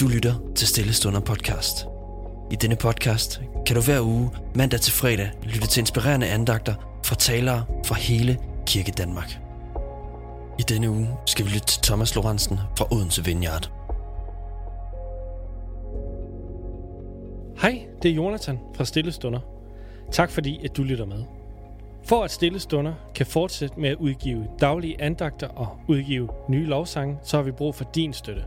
Du lytter til Stillestunder podcast. I denne podcast kan du hver uge, mandag til fredag, lytte til inspirerende andagter fra talere fra hele Kirke Danmark. I denne uge skal vi lytte til Thomas Lorentzen fra Odense Vineyard. Hej, det er Jonathan fra Stillestunder. Tak fordi, at du lytter med. For at Stillestunder kan fortsætte med at udgive daglige andagter og udgive nye lovsange, så har vi brug for din støtte.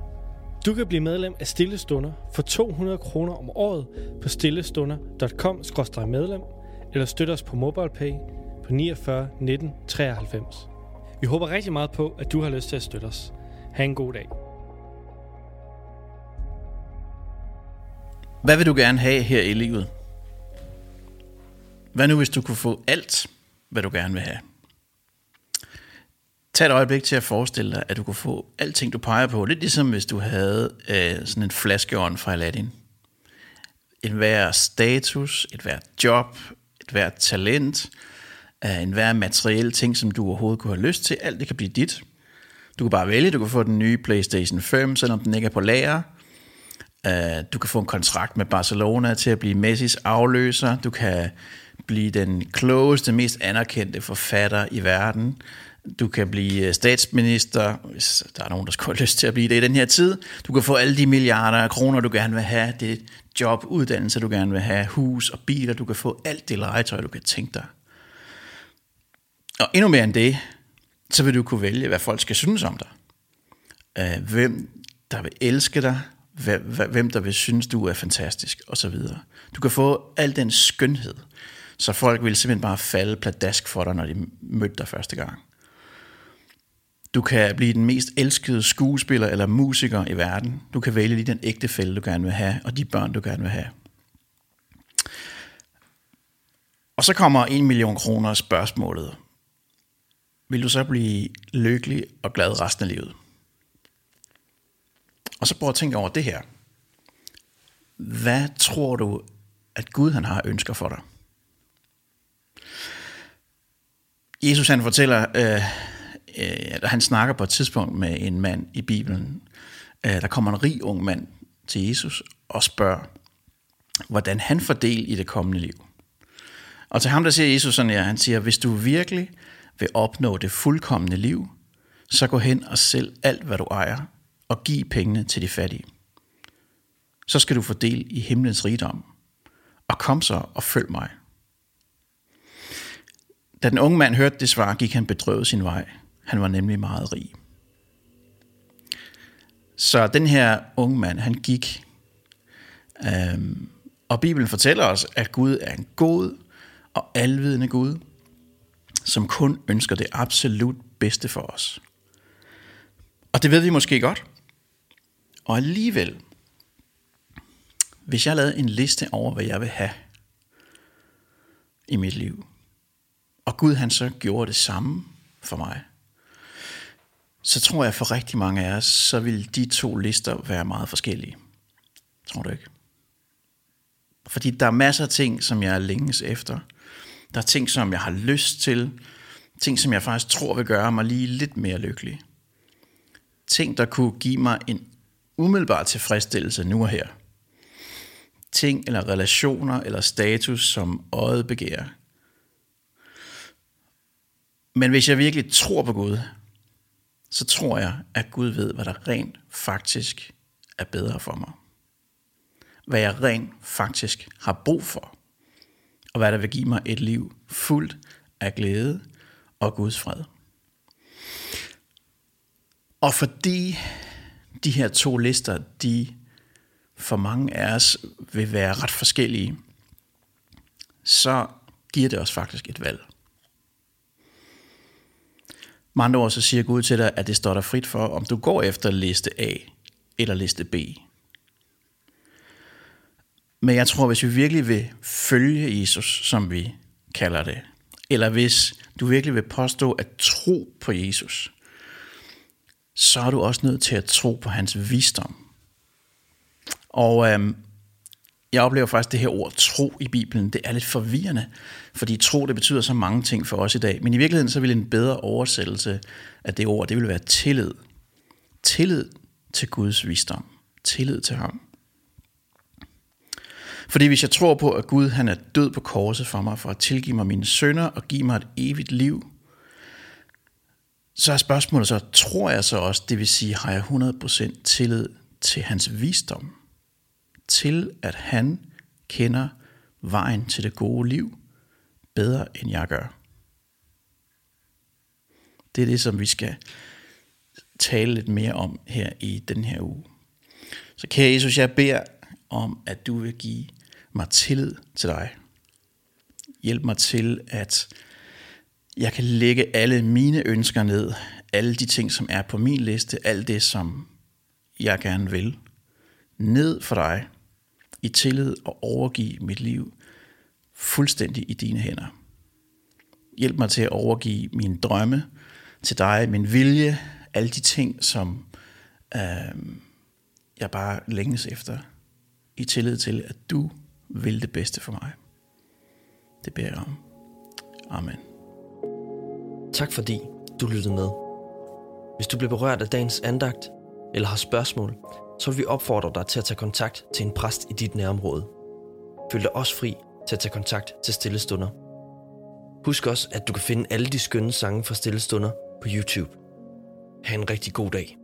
Du kan blive medlem af Stillestunder for 200 kroner om året på stillestunder.com-medlem eller støtte os på MobilePay på 49 19 93. Vi håber rigtig meget på, at du har lyst til at støtte os. Ha' en god dag. Hvad vil du gerne have her i livet? Hvad nu, hvis du kunne få alt, hvad du gerne vil have? Tag et øjeblik til at forestille dig, at du kunne få alting, du peger på. Lidt ligesom hvis du havde øh, sådan en flaskeånd fra Aladdin. En hver status, et hvert job, et hvert talent, øh, en hver materielle ting, som du overhovedet kunne have lyst til. Alt det kan blive dit. Du kan bare vælge, du kan få den nye PlayStation 5, selvom den ikke er på lager. Øh, du kan få en kontrakt med Barcelona til at blive Messis afløser. Du kan blive den klogeste, mest anerkendte forfatter i verden. Du kan blive øh, statsminister, hvis der er nogen, der skulle have lyst til at blive det i den her tid. Du kan få alle de milliarder af kroner, du gerne vil have. Det job, uddannelse, du gerne vil have. Hus og biler. Du kan få alt det legetøj, du kan tænke dig. Og endnu mere end det, så vil du kunne vælge, hvad folk skal synes om dig. Øh, hvem der vil elske dig, hvem der vil synes, du er fantastisk, osv. Du kan få al den skønhed, så folk vil simpelthen bare falde pladask for dig, når de mødte dig første gang. Du kan blive den mest elskede skuespiller eller musiker i verden. Du kan vælge lige den ægtefælle, du gerne vil have, og de børn, du gerne vil have. Og så kommer en million kroner spørgsmålet. Vil du så blive lykkelig og glad resten af livet? Og så prøv at tænke over det her. Hvad tror du, at Gud han har ønsker for dig? Jesus han fortæller, øh, eller han snakker på et tidspunkt med en mand i Bibelen. Øh, der kommer en rig ung mand til Jesus og spørger, hvordan han får del i det kommende liv. Og til ham der siger Jesus sådan her, han siger, hvis du virkelig vil opnå det fuldkommende liv, så gå hen og sælg alt, hvad du ejer, og giv pengene til de fattige. Så skal du få del i himlens rigdom. Og kom så og følg mig. Da den unge mand hørte det svar, gik han bedrøvet sin vej. Han var nemlig meget rig. Så den her unge mand, han gik. Øhm, og Bibelen fortæller os, at Gud er en god og alvidende Gud, som kun ønsker det absolut bedste for os. Og det ved vi måske godt. Og alligevel, hvis jeg lavede en liste over, hvad jeg vil have i mit liv, og Gud han så gjorde det samme for mig, så tror jeg for rigtig mange af os, så vil de to lister være meget forskellige. Tror du ikke? Fordi der er masser af ting, som jeg længes efter. Der er ting, som jeg har lyst til. Ting, som jeg faktisk tror vil gøre mig lige lidt mere lykkelig. Ting, der kunne give mig en umiddelbar tilfredsstillelse nu og her. Ting eller relationer eller status, som øjet begærer. Men hvis jeg virkelig tror på Gud, så tror jeg, at Gud ved, hvad der rent faktisk er bedre for mig. Hvad jeg rent faktisk har brug for. Og hvad der vil give mig et liv fuldt af glæde og Guds fred. Og fordi de her to lister, de for mange af os vil være ret forskellige, så giver det os faktisk et valg. Med andre ord så siger Gud til dig, at det står dig frit for, om du går efter liste A eller liste B. Men jeg tror, hvis vi virkelig vil følge Jesus, som vi kalder det, eller hvis du virkelig vil påstå at tro på Jesus, så er du også nødt til at tro på hans visdom. Og øhm, jeg oplever faktisk det her ord tro i Bibelen, det er lidt forvirrende, fordi tro det betyder så mange ting for os i dag. Men i virkeligheden så vil en bedre oversættelse af det ord, det vil være tillid. Tillid til Guds visdom. tillid til ham. Fordi hvis jeg tror på, at Gud han er død på korset for mig, for at tilgive mig mine sønder og give mig et evigt liv, så er spørgsmålet så, tror jeg så også, det vil sige, har jeg 100% tillid til hans visdom? Til at han kender vejen til det gode liv bedre, end jeg gør. Det er det, som vi skal tale lidt mere om her i den her uge. Så kære Jesus, jeg beder om, at du vil give mig tillid til dig. Hjælp mig til, at jeg kan lægge alle mine ønsker ned, alle de ting, som er på min liste, alt det, som jeg gerne vil, ned for dig, i tillid og overgive mit liv fuldstændig i dine hænder. Hjælp mig til at overgive mine drømme til dig, min vilje, alle de ting, som øh, jeg bare længes efter, i tillid til, at du vil det bedste for mig. Det beder jeg om. Amen. Tak fordi du lyttede med. Hvis du blev berørt af dagens andagt, eller har spørgsmål, så vil vi opfordre dig til at tage kontakt til en præst i dit nærområde. Føl dig også fri til at tage kontakt til Stillestunder. Husk også, at du kan finde alle de skønne sange fra Stillestunder på YouTube. Ha' en rigtig god dag.